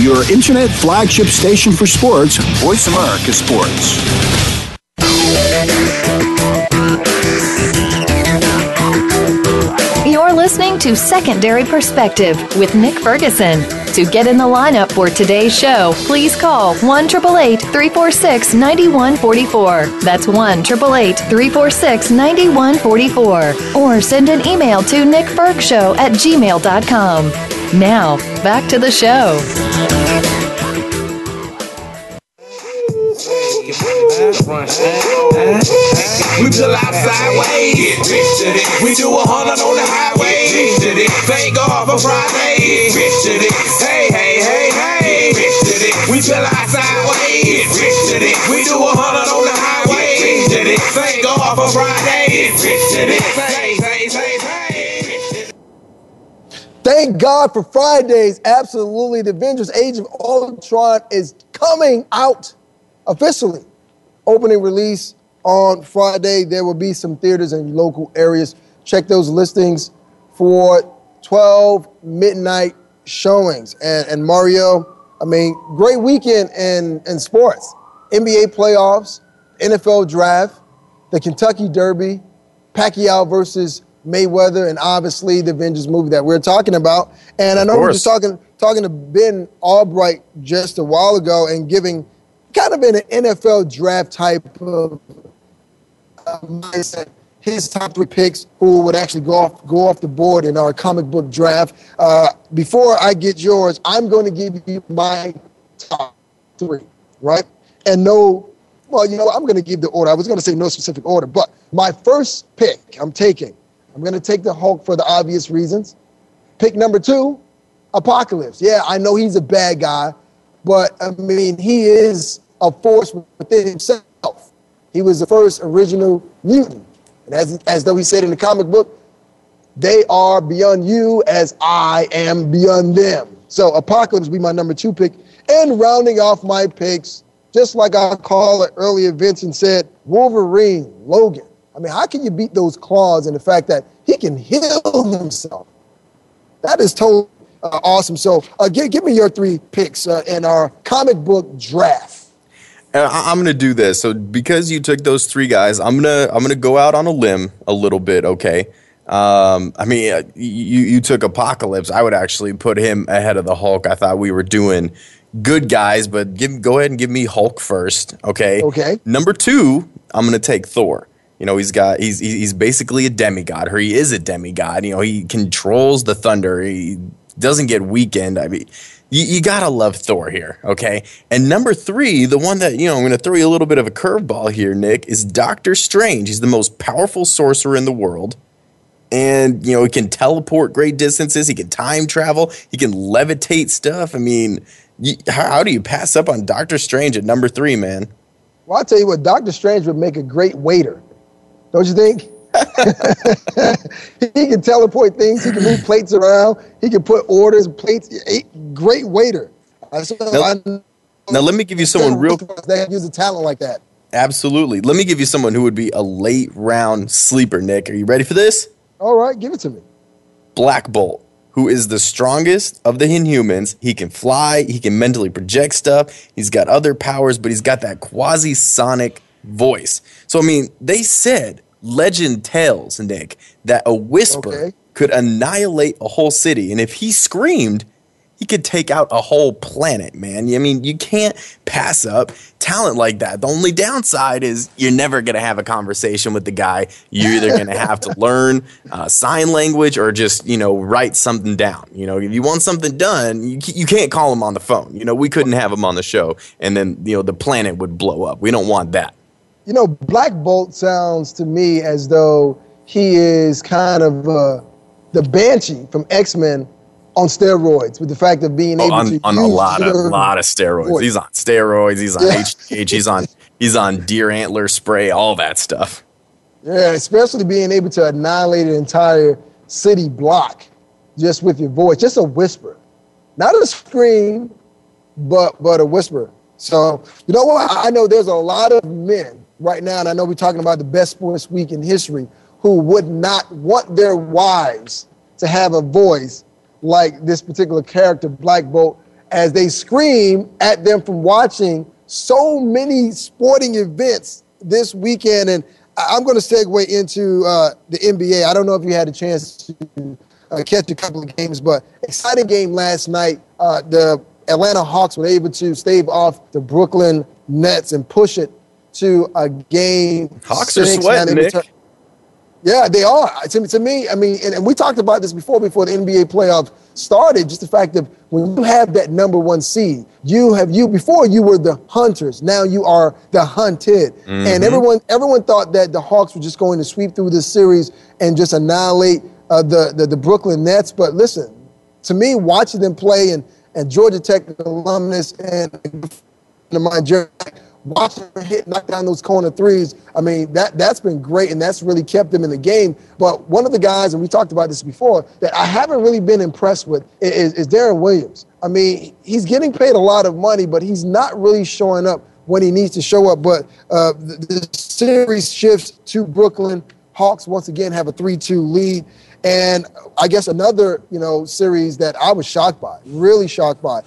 Your internet flagship station for sports. Voice America Sports. You're listening to Secondary Perspective with Nick Ferguson. To get in the lineup for today's show, please call 1 346 9144. That's 1 346 9144. Or send an email to nickfergshow at gmail.com. Now, back to the show. We pull out sideways. We do a hundred on the highway. Thank God for Friday. Hey, hey, hey, hey. We pull out sideways. We do a hundred on the highway. Thank God for Friday. Hey, hey, hey, hey. Thank God for Fridays. Absolutely. The Avengers Age of Ultron is coming out officially. Opening release on Friday. There will be some theaters in local areas. Check those listings for 12 midnight showings. And, and Mario, I mean, great weekend in, in sports. NBA playoffs, NFL draft, the Kentucky Derby, Pacquiao versus Mayweather, and obviously the Avengers movie that we're talking about. And I know we were just talking talking to Ben Albright just a while ago and giving kind of an NFL draft type of uh, mindset. His top three picks who would actually go off go off the board in our comic book draft. Uh, before I get yours, I'm going to give you my top three, right? And no, well, you know, I'm going to give the order. I was going to say no specific order, but my first pick I'm taking, I'm going to take the Hulk for the obvious reasons. Pick number two, Apocalypse. Yeah, I know he's a bad guy, but I mean, he is a force within himself. He was the first original mutant. And as, as though he said in the comic book, they are beyond you as I am beyond them. So Apocalypse be my number two pick. And rounding off my picks, just like I call it earlier, Vincent said, Wolverine, Logan. I mean, how can you beat those claws and the fact that he can heal himself? That is totally uh, awesome. So uh, give, give me your three picks uh, in our comic book draft. I, am gonna do this. So because you took those three guys, I'm gonna I'm gonna go out on a limb a little bit. Okay. Um, I mean, uh, you you took Apocalypse. I would actually put him ahead of the Hulk. I thought we were doing good guys, but give go ahead and give me Hulk first. Okay. Okay. Number two, I'm gonna take Thor. You know, he's got he's he's basically a demigod, or he is a demigod. You know, he controls the thunder. He doesn't get weakened. I mean, you, you gotta love Thor here, okay? And number three, the one that you know, I'm gonna throw you a little bit of a curveball here, Nick, is Doctor Strange. He's the most powerful sorcerer in the world. And you know, he can teleport great distances, he can time travel, he can levitate stuff. I mean, you, how, how do you pass up on Doctor Strange at number three, man? Well, I'll tell you what, Doctor Strange would make a great waiter. Don't you think? [laughs] he can teleport things. He can move plates around. He can put orders, plates. Great waiter. Now, now, let me give you someone real. That use a talent like that. Absolutely. Let me give you someone who would be a late round sleeper. Nick, are you ready for this? All right, give it to me. Black Bolt, who is the strongest of the Inhumans. He can fly. He can mentally project stuff. He's got other powers, but he's got that quasi sonic voice. So I mean, they said legend tells, Nick, that a whisper okay. could annihilate a whole city. And if he screamed, he could take out a whole planet, man. I mean, you can't pass up talent like that. The only downside is you're never going to have a conversation with the guy. You're either going to have to [laughs] learn uh, sign language or just, you know, write something down. You know, if you want something done, you, you can't call him on the phone. You know, we couldn't have him on the show and then, you know, the planet would blow up. We don't want that you know, Black Bolt sounds to me as though he is kind of uh, the Banshee from X Men on steroids, with the fact of being oh, able on, to on a lot of lot of steroids. Voice. He's on steroids. He's on yeah. HGH. He's on he's on deer antler spray. All that stuff. Yeah, especially being able to annihilate an entire city block just with your voice, just a whisper, not a scream, but but a whisper. So you know what? I know there's a lot of men right now, and I know we're talking about the best sports week in history, who would not want their wives to have a voice like this particular character, Black Bolt, as they scream at them from watching so many sporting events this weekend. And I'm going to segue into uh, the NBA. I don't know if you had a chance to uh, catch a couple of games, but exciting game last night. Uh, the Atlanta Hawks were able to stave off the Brooklyn Nets and push it to a game. Hawks six. are sweating, Nick. T- yeah, they are. To, to me, I mean, and, and, we talked about this before, before the NBA playoffs started. Just the fact that when you have that number one seed, you have you before you were the hunters. Now you are the hunted, mm-hmm. and everyone everyone thought that the Hawks were just going to sweep through this series and just annihilate uh, the, the the Brooklyn Nets. But listen, to me, watching them play and and Georgia Tech alumnus and my Jerry watching her hit, knock down those corner threes. I mean, that that's been great, and that's really kept them in the game. But one of the guys, and we talked about this before, that I haven't really been impressed with is, is Deron Williams. I mean, he's getting paid a lot of money, but he's not really showing up when he needs to show up. But uh, the, the series shifts to Brooklyn. Hawks once again have a 3-2 lead. And I guess another, you know, series that I was shocked by, really shocked by,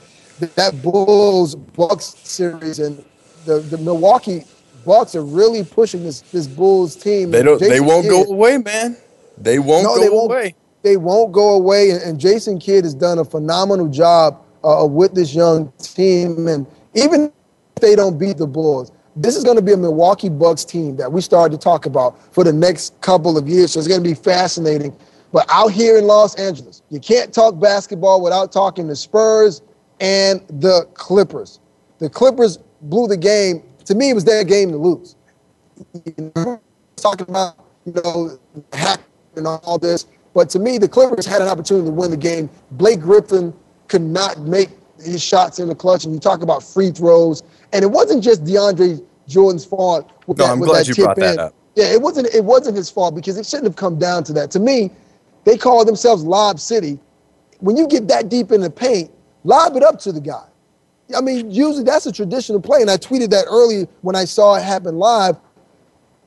that Bulls Bucks series, and the, the Milwaukee Bucks are really pushing this this Bulls team. They don't. Jason they won't Kidd, go away, man. They won't no, go they won't, away. They won't go away. And, and, Jason Kidd has done a phenomenal job uh, with this young team. And even if they don't beat the Bulls, this is going to be a Milwaukee Bucks team that we started to talk about for the next couple of years. So it's going to be fascinating. But out here in Los Angeles, you can't talk basketball without talking the Spurs and the Clippers. The Clippers blew the game. To me, it was their game to lose. You know, talking about you know hack and all this, but to me, the Clippers had an opportunity to win the game. Blake Griffin could not make his shots in the clutch, and you talk about free throws, and it wasn't just DeAndre Jordan's fault. With no, that, I'm with glad that you brought in. that up. Yeah, it wasn't. It wasn't his fault because it shouldn't have come down to that. To me, they call themselves Lob City. When you get that deep in the paint, lob it up to the guy. I mean, usually that's a traditional play. And I tweeted that early when I saw it happen live.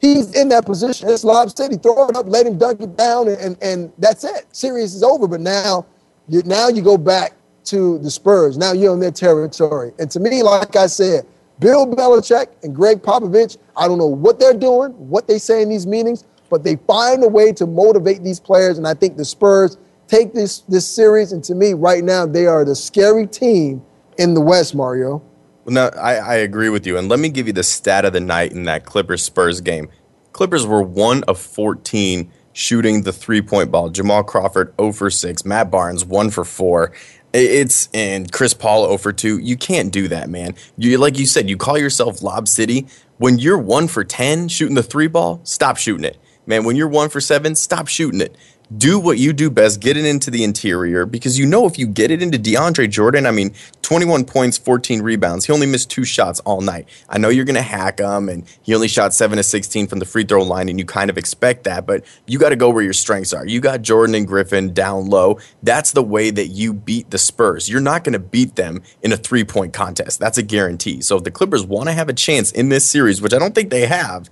He's in that position. It's Lob City. Throw it up, let him dunk it down, and, and, that's it. Series is over. But now you now you go back to the Spurs. Now you're on their territory. And to me, like I said, Bill Belichick and Gregg Popovich, I don't know what they're doing, what they say in these meetings, but they find a way to motivate these players. And I think the Spurs take this this series, and to me, right now, they are the scary team in the West, Mario. Well, no, I, I agree with you. And let me give you the stat of the night in that Clippers Spurs game. Clippers were one of 14 shooting the three point ball. Jamal Crawford 0 for 6, Matt Barnes 1 for 4. It's and Chris Paul 0 for 2. You can't do that, man. You like you said, you call yourself Lob City. When you're 1 for 10 shooting the three ball, stop shooting it. Man, when you're 1 for 7, stop shooting it do what you do best, get it into the interior because you know if you get it into DeAndre Jordan, I mean, 21 points, 14 rebounds. He only missed two shots all night. I know you're going to hack him, and he only shot 7 to 16 from the free throw line, and you kind of expect that, but you got to go where your strengths are. You got Jordan and Griffin down low. That's the way that you beat the Spurs. You're not going to beat them in a three point contest. That's a guarantee. So if the Clippers want to have a chance in this series, which I don't think they have,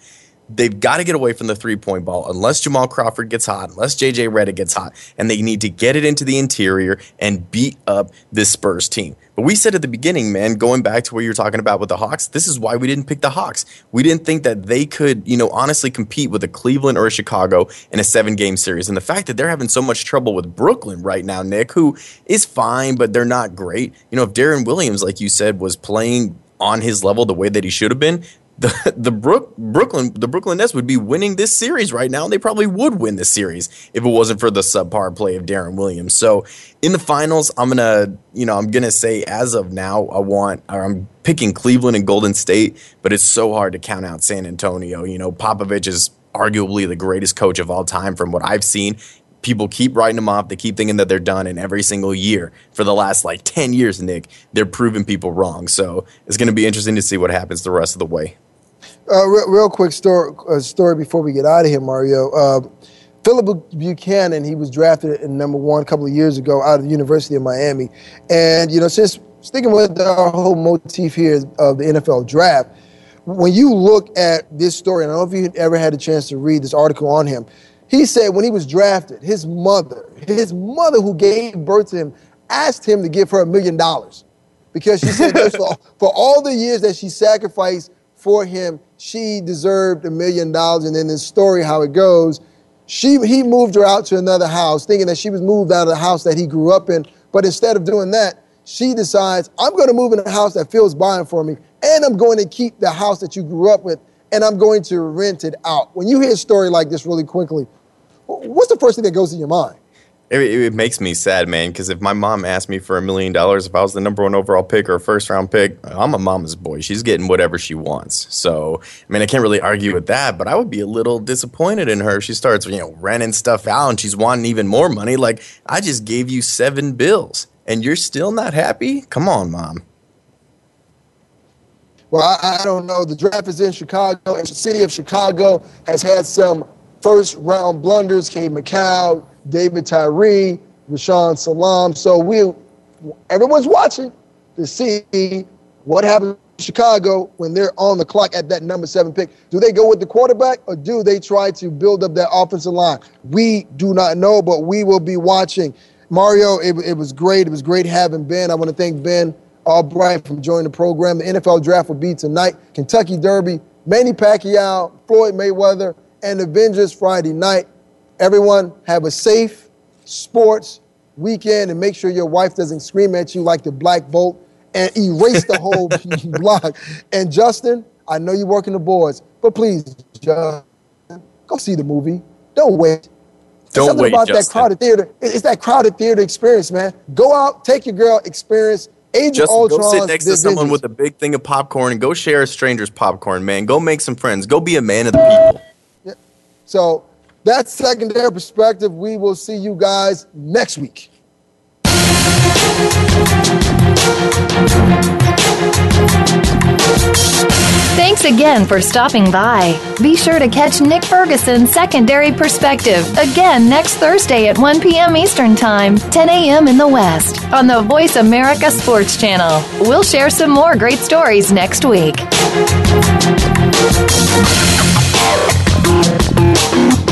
they've got to get away from the three point ball unless Jamal Crawford gets hot, unless JJ Redick gets hot, and they need to get it into the interior and beat up this Spurs team. But we said at the beginning, man, going back to what you're talking about with the Hawks, this is why we didn't pick the Hawks. We didn't think that they could, you know, honestly compete with a Cleveland or a Chicago in a seven game series. And the fact that they're having so much trouble with Brooklyn right now, Nick, who is fine, but they're not great. You know, if Deron Williams, like you said, was playing on his level the way that he should have been, the the Brook, Brooklyn the Brooklyn Nets would be winning this series right now. And they probably would win this series if it wasn't for the subpar play of Deron Williams. So in the finals, I'm gonna you know I'm gonna say as of now I want or I'm picking Cleveland and Golden State, but it's so hard to count out San Antonio. You know Popovich is arguably the greatest coach of all time from what I've seen people keep writing them off. They keep thinking that they're done, and every single year for the last like 10 years, Nick, they're proving people wrong. So it's going to be interesting to see what happens the rest of the way. Uh, real, real, quick story, uh, story before we get out of here, Mario. Uh, Phillip Buchanon, he was drafted in number one a couple of years ago out of the University of Miami. And, you know, since sticking with our whole motif here of the NFL draft, when you look at this story, and I don't know if you ever had a chance to read this article on him, he said when he was drafted, his mother, his mother who gave birth to him, asked him to give her a million dollars because she said for, [laughs] for all the years that she sacrificed for him, she deserved a million dollars. And then the story, how it goes, she he moved her out to another house, thinking that she was moved out of the house that he grew up in. But instead of doing that, she decides, I'm going to move in a house that Phil's buying for me, and I'm going to keep the house that you grew up with, and I'm going to rent it out. When you hear a story like this really quickly, what's the first thing that goes in your mind? It, it, makes me sad, man, because if my mom asked me for a million dollars, if I was the number one overall pick or a first round pick, I'm a mama's boy. She's getting whatever she wants. So, I mean, I can't really argue with that, but I would be a little disappointed in her if she starts, you know, renting stuff out and she's wanting even more money. Like, I just gave you seven bills and you're still not happy? Come on, mom. Well, I, I don't know. The draft is in Chicago, and the city of Chicago has had some first round blunders. Cade McCall, David Tyree, Rashaan Salaam. So we, everyone's watching to see what happens in Chicago when they're on the clock at that number seven pick. Do they go with the quarterback or do they try to build up that offensive line? We do not know, but we will be watching. Mario, it, it was great. It was great having Ben. I want to thank Ben Albright from joining the program. The NFL draft will be tonight. Kentucky Derby, Manny Pacquiao, Floyd Mayweather, and Avengers Friday night. Everyone have a safe sports weekend and make sure your wife doesn't scream at you like the black bolt and erase the whole [laughs] [laughs] block. And Justin, I know you're working the boards, but please, Justin, go see the movie. Don't wait. Don't something wait, about Justin. that crowded theater. It's that crowded theater experience, man. Go out, take your girl, experience Age Just of go sit next to someone with a big thing of popcorn and go share a stranger's popcorn, man. Go make some friends. Go be a man of the people. So that's secondary perspective. We will see you guys next week. Thanks again for stopping by. Be sure to catch Nick Ferguson's Secondary Perspective again next Thursday at 1 p.m. Eastern Time, 10 a.m. in the West, on the Voice America Sports Channel. We'll share some more great stories next week. Thank you.